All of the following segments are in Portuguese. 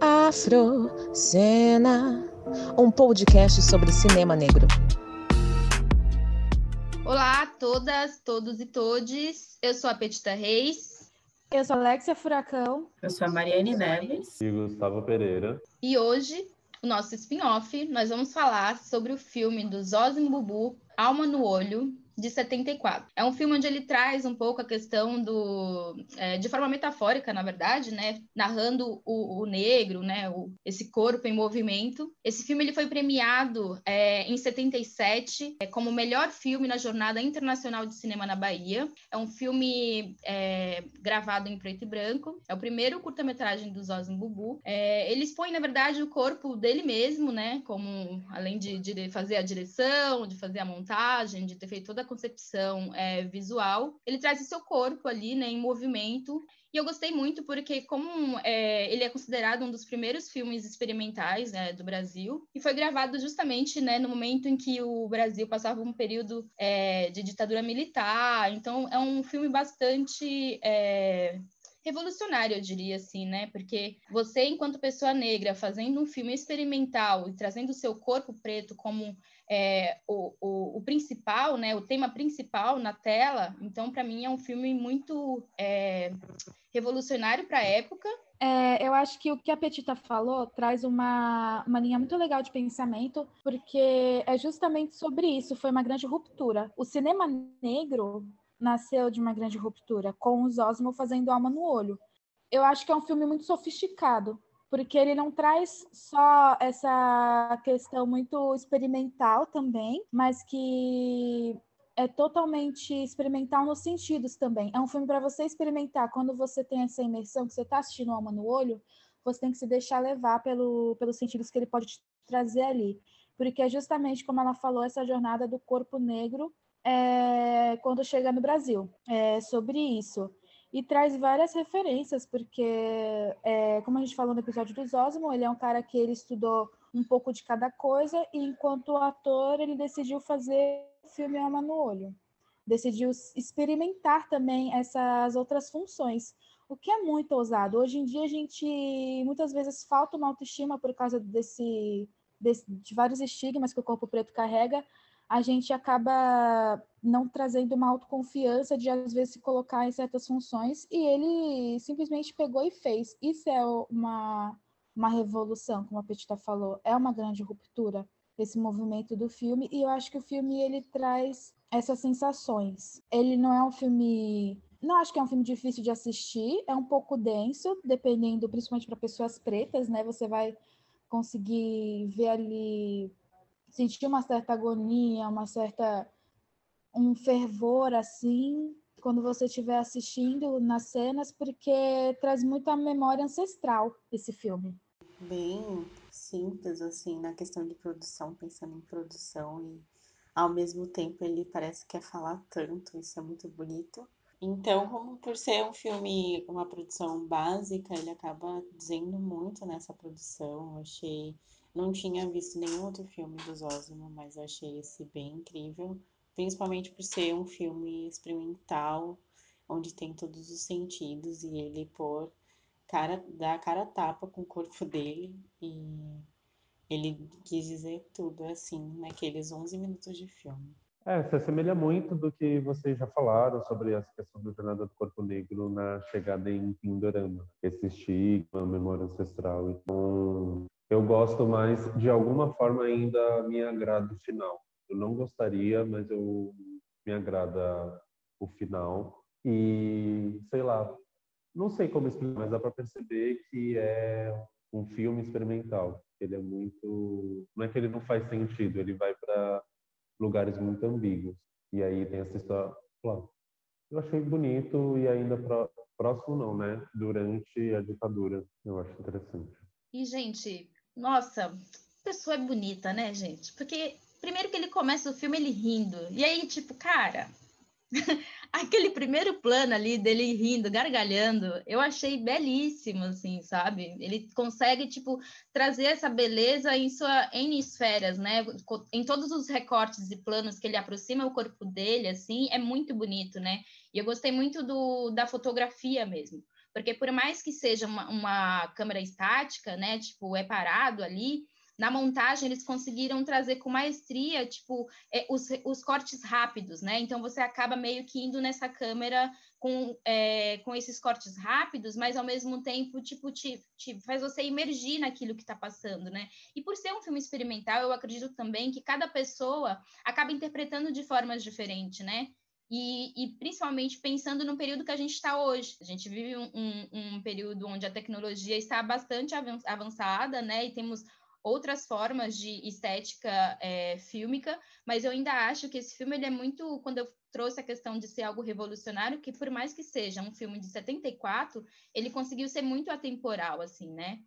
Afrocena, um podcast sobre cinema negro. Olá a todas, todos e todes. Eu sou a Petita Reis. Eu sou a Alexia Furacão. Eu sou a Mariane Neves. E Gustavo Pereira. E hoje, o nosso spin-off, nós vamos falar sobre o filme do Zózimo Bubu, Alma no Olho, de 74. É um filme onde ele traz um pouco a questão do. É, de forma metafórica, na verdade, né? Narrando o, o negro, né? O, esse corpo em movimento. Esse filme ele foi premiado é, em 77 é, como melhor filme na Jornada Internacional de Cinema na Bahia. É um filme é, gravado em preto e branco. É o primeiro curta-metragem do Zosmo Bubu. É, ele expõe, na verdade, o corpo dele mesmo, né? Como, além de, de fazer a direção, de fazer a montagem, de ter feito toda a concepção é, visual, ele traz o seu corpo ali, né, em movimento. E eu gostei muito porque, como é, ele é considerado um dos primeiros filmes experimentais né, do Brasil, e foi gravado justamente né, no momento em que o Brasil passava um período é, de ditadura militar. Então, é um filme bastante é, revolucionário, eu diria assim, né? Porque você, enquanto pessoa negra, fazendo um filme experimental e trazendo o seu corpo preto como é, o, o, o, principal, né? O tema principal na tela, então, para mim, é um filme muito é, revolucionário para a época. É, eu acho que o que a Petita falou traz uma, uma linha muito legal de pensamento, porque é justamente sobre isso, foi uma grande ruptura. O cinema negro nasceu de uma grande ruptura, com os Osmo fazendo alma no olho. Eu acho que é um filme muito sofisticado, porque ele não traz só essa questão muito experimental também, mas que é totalmente experimental nos sentidos também. É um filme para você experimentar quando você tem essa imersão, que você está assistindo Alma no Olho, você tem que se deixar levar pelo, pelos sentidos que ele pode te trazer ali. Porque é justamente como ela falou, essa jornada do corpo negro é, quando chega no Brasil. É sobre isso. E traz várias referências, porque, é, como a gente falou no episódio do Zosmo, ele é um cara que ele estudou um pouco de cada coisa, e enquanto ator, ele decidiu fazer o filme Alma no Olho. Decidiu experimentar também essas outras funções, o que é muito ousado. Hoje em dia, a gente muitas vezes falta uma autoestima por causa desse, desse de vários estigmas que o corpo preto carrega, a gente acaba não trazendo uma autoconfiança de às vezes se colocar em certas funções e ele simplesmente pegou e fez. Isso é uma, uma revolução, como a Petita falou, é uma grande ruptura esse movimento do filme e eu acho que o filme ele traz essas sensações. Ele não é um filme não acho que é um filme difícil de assistir, é um pouco denso, dependendo, principalmente para pessoas pretas, né? Você vai conseguir ver ali sentir uma certa agonia, uma certa um fervor assim quando você estiver assistindo nas cenas, porque traz muita memória ancestral esse filme. Bem simples assim na questão de produção, pensando em produção e ao mesmo tempo ele parece que quer falar tanto, isso é muito bonito. Então, como por ser um filme, uma produção básica, ele acaba dizendo muito nessa produção. Eu achei não tinha visto nenhum outro filme do Zózimo, mas achei esse bem incrível, principalmente por ser um filme experimental, onde tem todos os sentidos e ele por cara dá cara tapa com o corpo dele e ele quis dizer tudo assim naqueles 11 minutos de filme. É, se assemelha muito do que vocês já falaram sobre essa questão da jornada do corpo negro na chegada em Pindorama, esse estigma, memória ancestral. Então, eu gosto mais, de alguma forma ainda me agrada o final. Eu não gostaria, mas eu me agrada o final. E, sei lá, não sei como explicar, mas dá para perceber que é um filme experimental. Ele é muito. Não é que ele não faz sentido, ele vai para lugares muito ambíguos. E aí tem essa história. Eu achei bonito e ainda próximo, não, né? Durante a ditadura. Eu acho interessante. E, gente, nossa, pessoa é bonita, né, gente? Porque primeiro que ele começa o filme ele rindo. E aí, tipo, cara, aquele primeiro plano ali dele rindo, gargalhando, eu achei belíssimo, assim, sabe? Ele consegue, tipo, trazer essa beleza em sua em esferas, né? Em todos os recortes e planos que ele aproxima o corpo dele, assim, é muito bonito, né? E eu gostei muito do, da fotografia mesmo Porque por mais que seja uma, uma câmera estática, né, tipo, é parado ali, na montagem eles conseguiram trazer com maestria, tipo, é, os, os cortes rápidos, né? Então você acaba meio que indo nessa câmera com, é, com esses cortes rápidos, mas ao mesmo tempo, tipo, te, te faz você imergir naquilo que está passando, né? E por ser um filme experimental, eu acredito também que cada pessoa acaba interpretando de formas diferentes, né? E, e, principalmente pensando no período que a gente está hoje. A gente vive um, um, um, período onde a tecnologia está bastante avançada, né? E temos outras formas de estética é, fílmica, mas eu ainda acho que esse filme ele é muito, quando eu trouxe a questão de ser algo revolucionário, que por mais que seja um filme de 74, ele conseguiu ser muito atemporal, assim, né?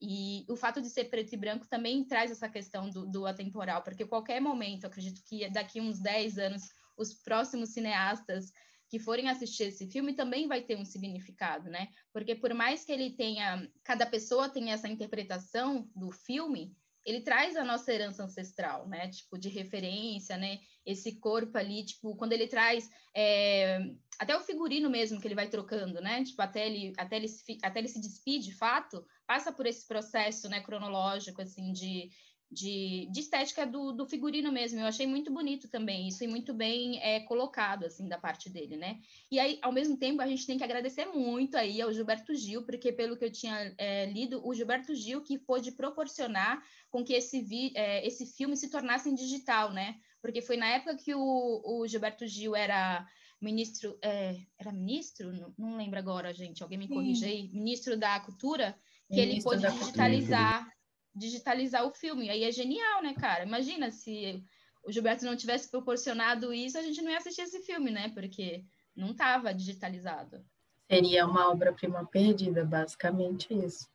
E o fato de ser preto e branco também traz essa questão do, do atemporal, porque qualquer momento, acredito que daqui uns 10 anos, os próximos cineastas que forem assistir esse filme também vai ter um significado, né? Porque por mais que ele tenha, cada pessoa tenha essa interpretação do filme, ele traz a nossa herança ancestral, né? Tipo, de referência, né? Esse corpo ali, tipo, quando ele traz é, até o figurino mesmo que ele vai trocando, né? Tipo, até ele, até ele, até ele se despedir de fato, passa por esse processo, né, cronológico, assim, de, de, de estética do, do, figurino mesmo. Eu achei muito bonito também isso e muito bem é, colocado, assim, da parte dele, né? E aí, ao mesmo tempo, a gente tem que agradecer muito aí ao Gilberto Gil, porque pelo que eu tinha é, lido, o Gilberto Gil que pôde proporcionar com que esse, vi, é, esse filme se tornasse em digital, né? Porque foi na época que o, o Gilberto Gil era ministro, é, era ministro? Não, não, lembro agora, gente, alguém me corrija aí, ministro da Cultura, que ministro ele pôde digitalizar... Cultura digitalizar o filme. Aí é genial, né, cara? Imagina se o Gilberto não tivesse proporcionado isso, a gente não ia assistir esse filme, né? Porque não estava digitalizado. Seria uma obra-prima perdida, basicamente isso.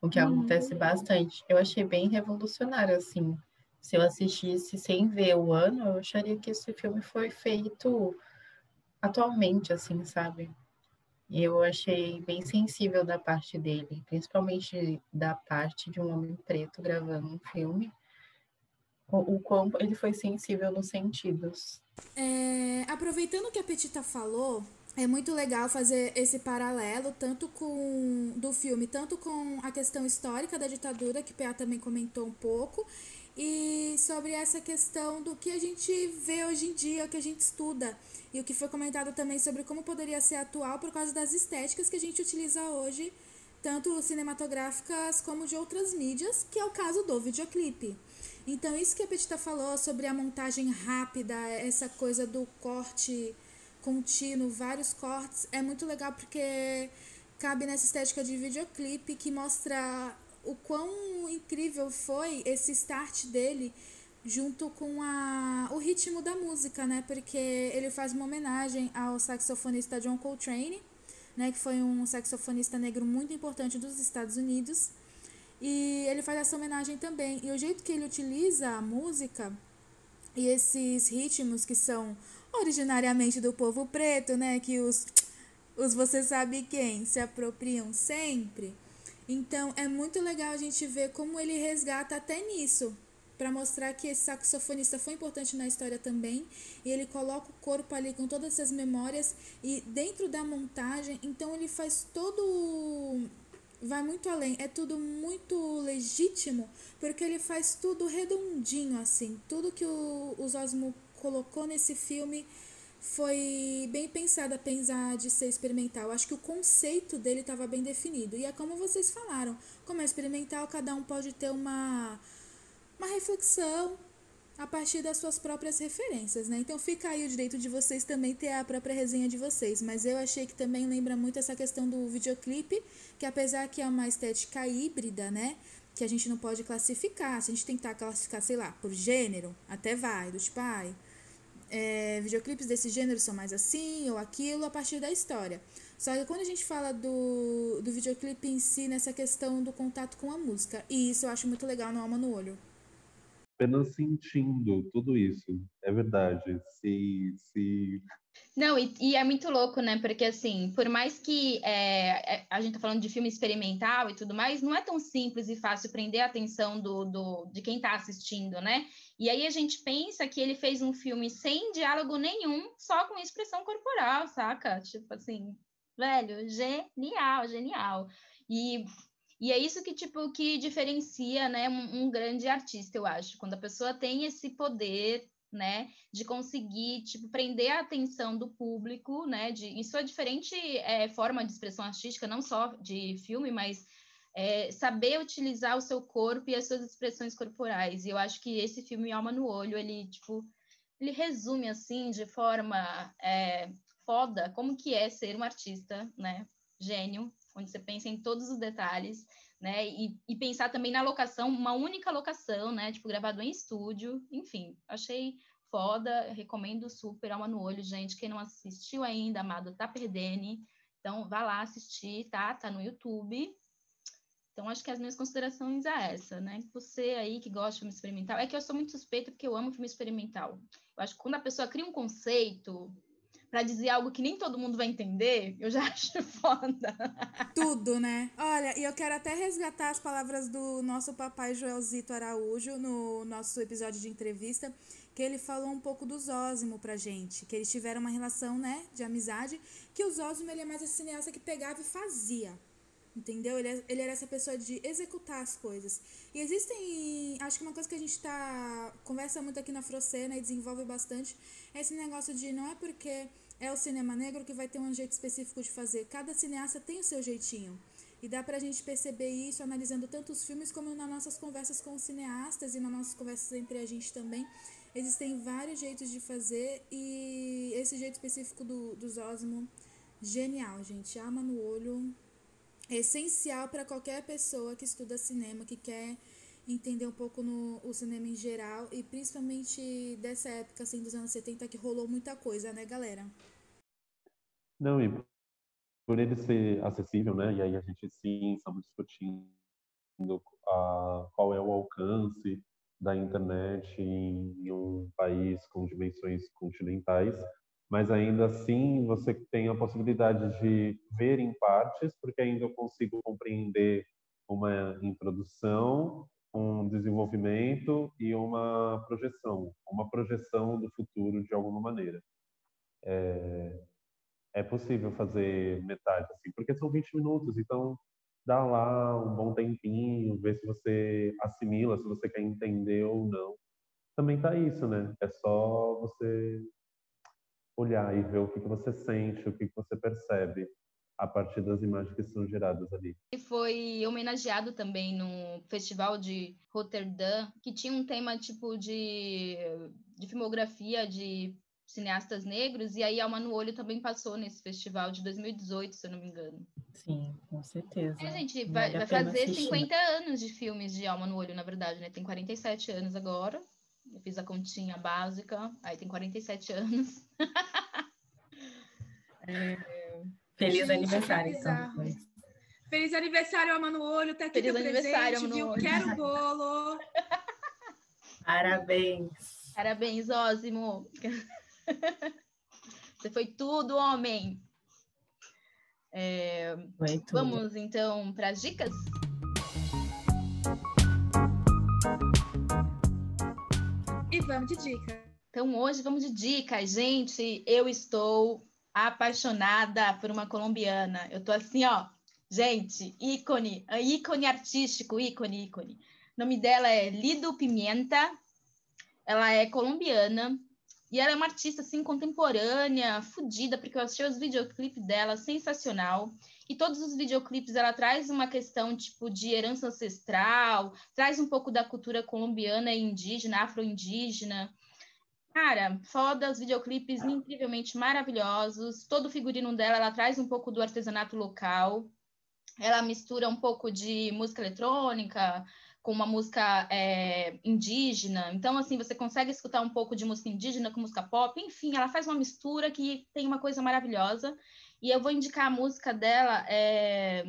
O que hum. acontece bastante. Eu achei bem revolucionário, assim. Se eu assistisse sem ver o ano, eu acharia que esse filme foi feito atualmente, assim, sabe? Eu achei bem sensível da parte dele, principalmente da parte de um homem preto gravando um filme, o, o quão ele foi sensível nos sentidos. É, aproveitando que a Petita falou, é muito legal fazer esse paralelo tanto com do filme, tanto com a questão histórica da ditadura que PA também comentou um pouco, e sobre essa questão do que a gente vê hoje em dia, o que a gente estuda, e o que foi comentado também sobre como poderia ser atual por causa das estéticas que a gente utiliza hoje, tanto cinematográficas como de outras mídias, que é o caso do videoclipe. Então, isso que a Petita falou sobre a montagem rápida, essa coisa do corte contínuo, vários cortes, é muito legal porque cabe nessa estética de videoclipe que mostra o quão incrível foi esse start dele junto com a, o ritmo da música, né? Porque ele faz uma homenagem ao saxofonista John Coltrane, né? Que foi um saxofonista negro muito importante dos Estados Unidos. E ele faz essa homenagem também. E o jeito que ele utiliza a música e esses ritmos que são originariamente do povo preto, né? Que os, os você sabe quem se apropriam sempre então é muito legal a gente ver como ele resgata até nisso, para mostrar que esse saxofonista foi importante na história também, e ele coloca o corpo ali com todas essas memórias e dentro da montagem, então ele faz todo vai muito além, é tudo muito legítimo, porque ele faz tudo redondinho assim, tudo que o, o colocou nesse filme foi bem pensada, apesar de ser experimental. Acho que o conceito dele estava bem definido. E é como vocês falaram, como é experimental, cada um pode ter uma, uma reflexão a partir das suas próprias referências, né? Então fica aí o direito de vocês também ter a própria resenha de vocês. Mas eu achei que também lembra muito essa questão do videoclipe, que apesar que é uma estética híbrida, né? Que a gente não pode classificar. Se a gente tentar classificar, sei lá, por gênero, até vai, do tipo, ai, é, videoclipes desse gênero são mais assim ou aquilo a partir da história. Só que quando a gente fala do, do videoclipe em si, nessa questão do contato com a música, e isso eu acho muito legal no Alma no Olho. Apenas sentindo tudo isso, é verdade. Se, se não, e, e, é muito louco, né? Porque, assim, por mais que é, é, a gente tá falando de filme experimental e tudo mais, não é tão simples e fácil prender a atenção do, do, de quem tá assistindo, né? E aí a gente pensa que ele fez um filme sem diálogo nenhum, só com expressão corporal, saca? Tipo assim, velho, genial, genial. E, e é isso que, tipo, que diferencia, né, um, um grande artista, eu acho. Quando a pessoa tem esse poder né, de conseguir, tipo, prender a atenção do público, né, de, em sua diferente é, forma de expressão artística, não só de filme, mas é, saber utilizar o seu corpo e as suas expressões corporais. E eu acho que esse filme Alma no Olho, ele, tipo, ele resume, assim, de forma é, foda, como que é ser um artista, né, gênio, onde você pensa em todos os detalhes, né? E, e, pensar também na locação, uma única locação, né? Tipo, gravado em estúdio. Enfim, achei foda, recomendo super, alma no olho, gente. Quem não assistiu ainda, amado, tá perdendo. Então, vá lá assistir, tá? Tá no YouTube. Então, acho que as minhas considerações é essa, né? Você aí que gosta de filme experimental, é que eu sou muito suspeita porque eu amo filme experimental. Eu acho que quando a pessoa cria um conceito, para dizer algo que nem todo mundo vai entender, eu já acho foda. Tudo, né? Olha, e eu quero até resgatar as palavras do nosso papai Joelzito Araújo no nosso episódio de entrevista, que ele falou um pouco do Zósimo pra gente, que eles tiveram uma relação, né, de amizade, que o Zósimo ele é mais esse cineasta que pegava e fazia. Entendeu? Ele, é, ele era essa pessoa de executar as coisas. E existem. Acho que uma coisa que a gente tá. conversa muito aqui na Frocena e desenvolve bastante é esse negócio de não é porque é o cinema negro que vai ter um jeito específico de fazer. Cada cineasta tem o seu jeitinho. E dá pra gente perceber isso analisando tanto os filmes como nas nossas conversas com os cineastas e nas nossas conversas entre a gente também. Existem vários jeitos de fazer e esse jeito específico do, do Zosmo, genial, gente. Alma no olho, é essencial para qualquer pessoa que estuda cinema, que quer entender um pouco no o cinema em geral e principalmente dessa época assim dos anos 70 que rolou muita coisa, né, galera? Não, e por ele ser acessível, né? E aí a gente sim estamos discutindo a, qual é o alcance da internet em um país com dimensões continentais, mas ainda assim você tem a possibilidade de ver em partes, porque ainda eu consigo compreender uma introdução, um desenvolvimento e uma projeção, uma projeção do futuro de alguma maneira. É, é possível fazer metade assim, porque são 20 minutos, então dá lá um bom tempinho, ver se você assimila, se você quer entender ou não. Também tá isso, né? É só você olhar e ver o que, que você sente, o que, que você percebe a partir das imagens que são geradas ali. E foi homenageado também no Festival de Rotterdam, que tinha um tema tipo de, de filmografia de cineastas negros, e aí Alma no Olho também passou nesse festival de 2018, se eu não me engano. Sim, com certeza. É, gente, vai, vai fazer assistir. 50 anos de filmes de Alma no Olho, na verdade, né? Tem 47 anos agora. Eu fiz a continha básica, aí tem 47 anos. é... Feliz gente, aniversário, então. Feliz aniversário, Alma no Olho. Tá aqui Feliz teu presente, viu? Quero bolo. Parabéns. Parabéns, Ósimo. Você foi tudo, homem. É, foi tudo. Vamos então para as dicas? Vamos de dica. Então hoje vamos de dicas, gente. Eu estou apaixonada por uma colombiana. Eu tô assim, ó, gente, ícone, ícone artístico, ícone, ícone. O nome dela é Lido Pimenta. Ela é colombiana, e ela é uma artista assim contemporânea, fodida, porque eu assisti os videoclipes dela, sensacional. E todos os videoclipes ela traz uma questão tipo de herança ancestral, traz um pouco da cultura colombiana e indígena, afro-indígena. Cara, foda, os videoclipes incrivelmente maravilhosos. Todo o figurino dela, ela traz um pouco do artesanato local. Ela mistura um pouco de música eletrônica, com uma música é, indígena. Então, assim, você consegue escutar um pouco de música indígena com música pop. Enfim, ela faz uma mistura que tem uma coisa maravilhosa. E eu vou indicar a música dela. É...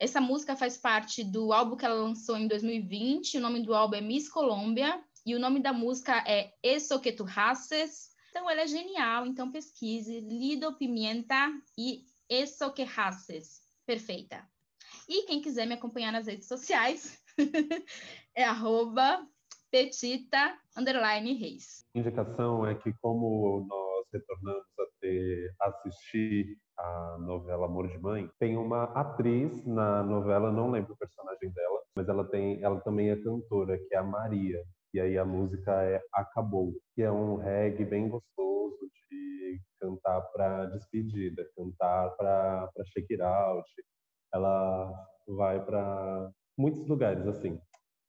Essa música faz parte do álbum que ela lançou em 2020. O nome do álbum é Miss Colômbia. E o nome da música é Eso que tu haces. Então, ela é genial. Então, pesquise Lido Pimenta e Eso que haces. Perfeita. E quem quiser me acompanhar nas redes sociais é arroba petita underline reis. Indicação é que como nós retornamos a ter assistir a novela Amor de Mãe, tem uma atriz na novela, não lembro o personagem dela, mas ela tem, ela também é cantora, que é a Maria. E aí a música é Acabou, que é um reggae bem gostoso de cantar para despedida, cantar para check it out. Ela vai para muitos lugares assim.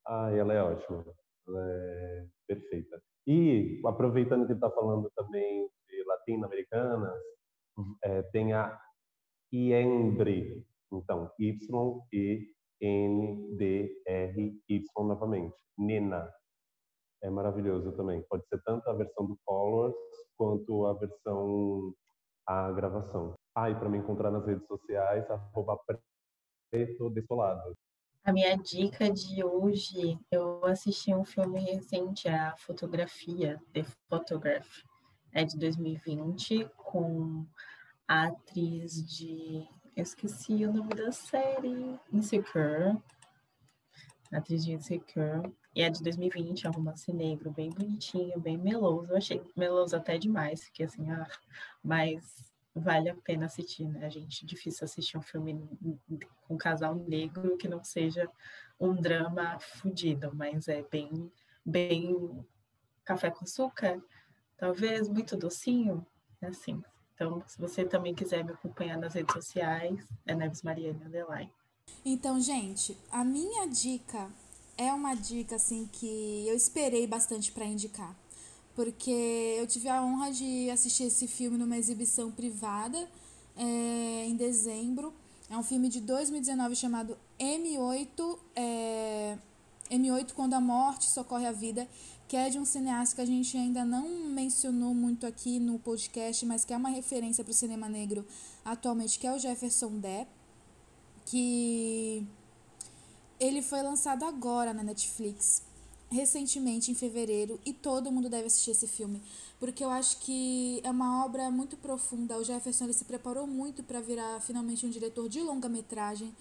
Ah, ela é ótima, ela é perfeita. E aproveitando que está falando também de latino-americanas, é, tem a Iendre, então Y E N D R Y novamente, Nina, é maravilhoso também. Pode ser tanto a versão do Colors quanto a versão a gravação. Ah, e para me encontrar nas redes sociais, arroba preto desolado. A minha dica de hoje, eu assisti um filme recente, a Fotografia, The Photograph, é de 2020, com a atriz de. Eu esqueci o nome da série, Insecure. A atriz de Insecure. E é de 2020, é um romance negro, bem bonitinho, bem meloso. Eu achei meloso até demais, fiquei assim, ah, mas vale a pena assistir, né? A gente difícil assistir um filme com um casal negro que não seja um drama fudido, mas é bem, bem café com açúcar, talvez muito docinho, é assim. Então, se você também quiser me acompanhar nas redes sociais, é Neves Mariana Underline. Então, gente, a minha dica é uma dica assim que eu esperei bastante para indicar, porque eu tive a honra de assistir esse filme numa exibição privada é, em dezembro. É um filme de 2019 chamado M8, é, M8 Quando a Morte Socorre a Vida, que é de um cineasta que a gente ainda não mencionou muito aqui no podcast, mas que é uma referência para o cinema negro atualmente, que é o Jefferson Depp, que ele foi lançado agora na Netflix, recentemente em fevereiro, e todo mundo deve assistir esse filme, porque eu acho que é uma obra muito profunda. O Jefferson ele se preparou muito para virar finalmente um diretor de longa-metragem.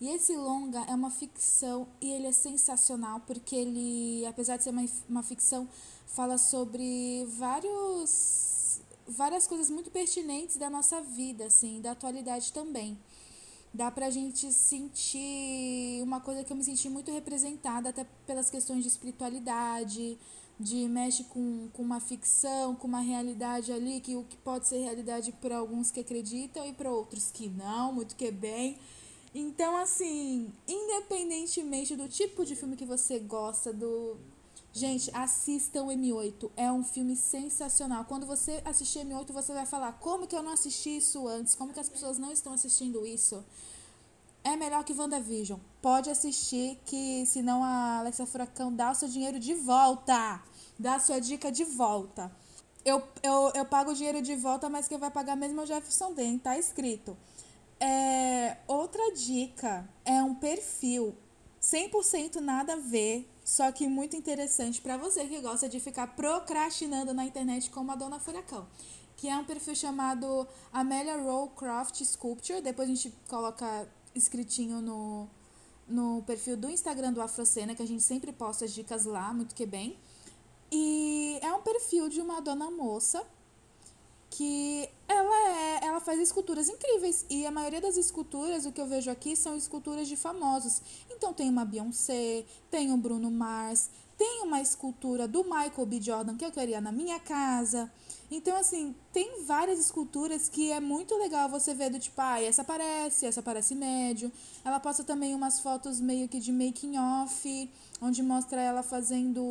E esse longa é uma ficção e ele é sensacional porque ele, apesar de ser uma, uma ficção, fala sobre vários várias coisas muito pertinentes da nossa vida, assim, da atualidade também dá pra gente sentir uma coisa que eu me senti muito representada, até pelas questões de espiritualidade, de mexe com, com uma ficção, com uma realidade ali, que o que pode ser realidade para alguns que acreditam e para outros que não, muito que bem. Então, assim, independentemente do tipo de filme que você gosta, do. Gente, assistam M8. É um filme sensacional. Quando você assistir M8, você vai falar: como que eu não assisti isso antes? Como que as pessoas não estão assistindo isso? É melhor que WandaVision. Pode assistir, que senão a Alexia Furacão dá o seu dinheiro de volta. Dá a sua dica de volta. Eu, eu, eu pago o dinheiro de volta, mas quem vai pagar mesmo é o Jefferson Den, tá escrito. É, outra dica é um perfil 100% nada a ver, só que muito interessante para você que gosta de ficar procrastinando na internet como a Dona Furacão. Que é um perfil chamado Amelia Rowcroft Sculpture. Depois a gente coloca escritinho no, no perfil do Instagram do Afrocena, que a gente sempre posta as dicas lá, muito que bem. E é um perfil de uma dona moça que ela é, ela faz esculturas incríveis e a maioria das esculturas, o que eu vejo aqui são esculturas de famosos. Então tem uma Beyoncé, tem o Bruno Mars, tem uma escultura do Michael B. Jordan que eu queria na minha casa. Então, assim, tem várias esculturas que é muito legal você ver do tipo, ah, essa aparece, essa aparece médio. Ela posta também umas fotos meio que de making off, onde mostra ela fazendo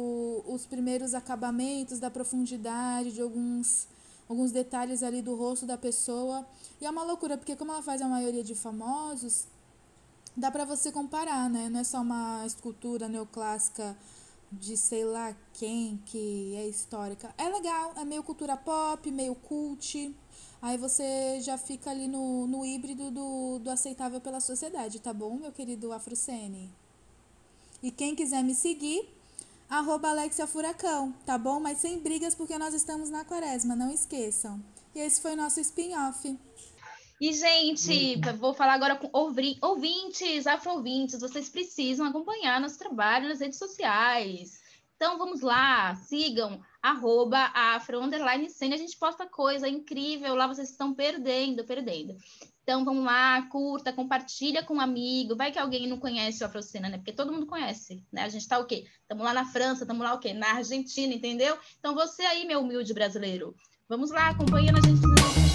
os primeiros acabamentos da profundidade de alguns alguns detalhes ali do rosto da pessoa. E é uma loucura, porque como ela faz a maioria de famosos, dá para você comparar, né? Não é só uma escultura neoclássica de sei lá quem que é histórica. É legal, é meio cultura pop, meio cult. Aí você já fica ali no, no híbrido do, do aceitável pela sociedade, tá bom, meu querido Afrocene? E quem quiser me seguir, arroba Alexia Furacão, tá bom? Mas sem brigas, porque nós estamos na quaresma, não esqueçam. E esse foi o nosso spin-off. E, gente, vou falar agora com ouvintes, afro-ouvintes, vocês precisam acompanhar nosso trabalho nas redes sociais. Então vamos lá, sigam arroba afro underline cena, a gente posta coisa incrível lá, vocês estão perdendo, perdendo. Então vamos lá, curta, compartilha com um amigo, vai que alguém não conhece o Afrocena, né? Porque todo mundo conhece, né? A gente tá o quê? Estamos lá na França, estamos lá o quê? Na Argentina, entendeu? Então você aí, meu humilde brasileiro, vamos lá, acompanhando a gente.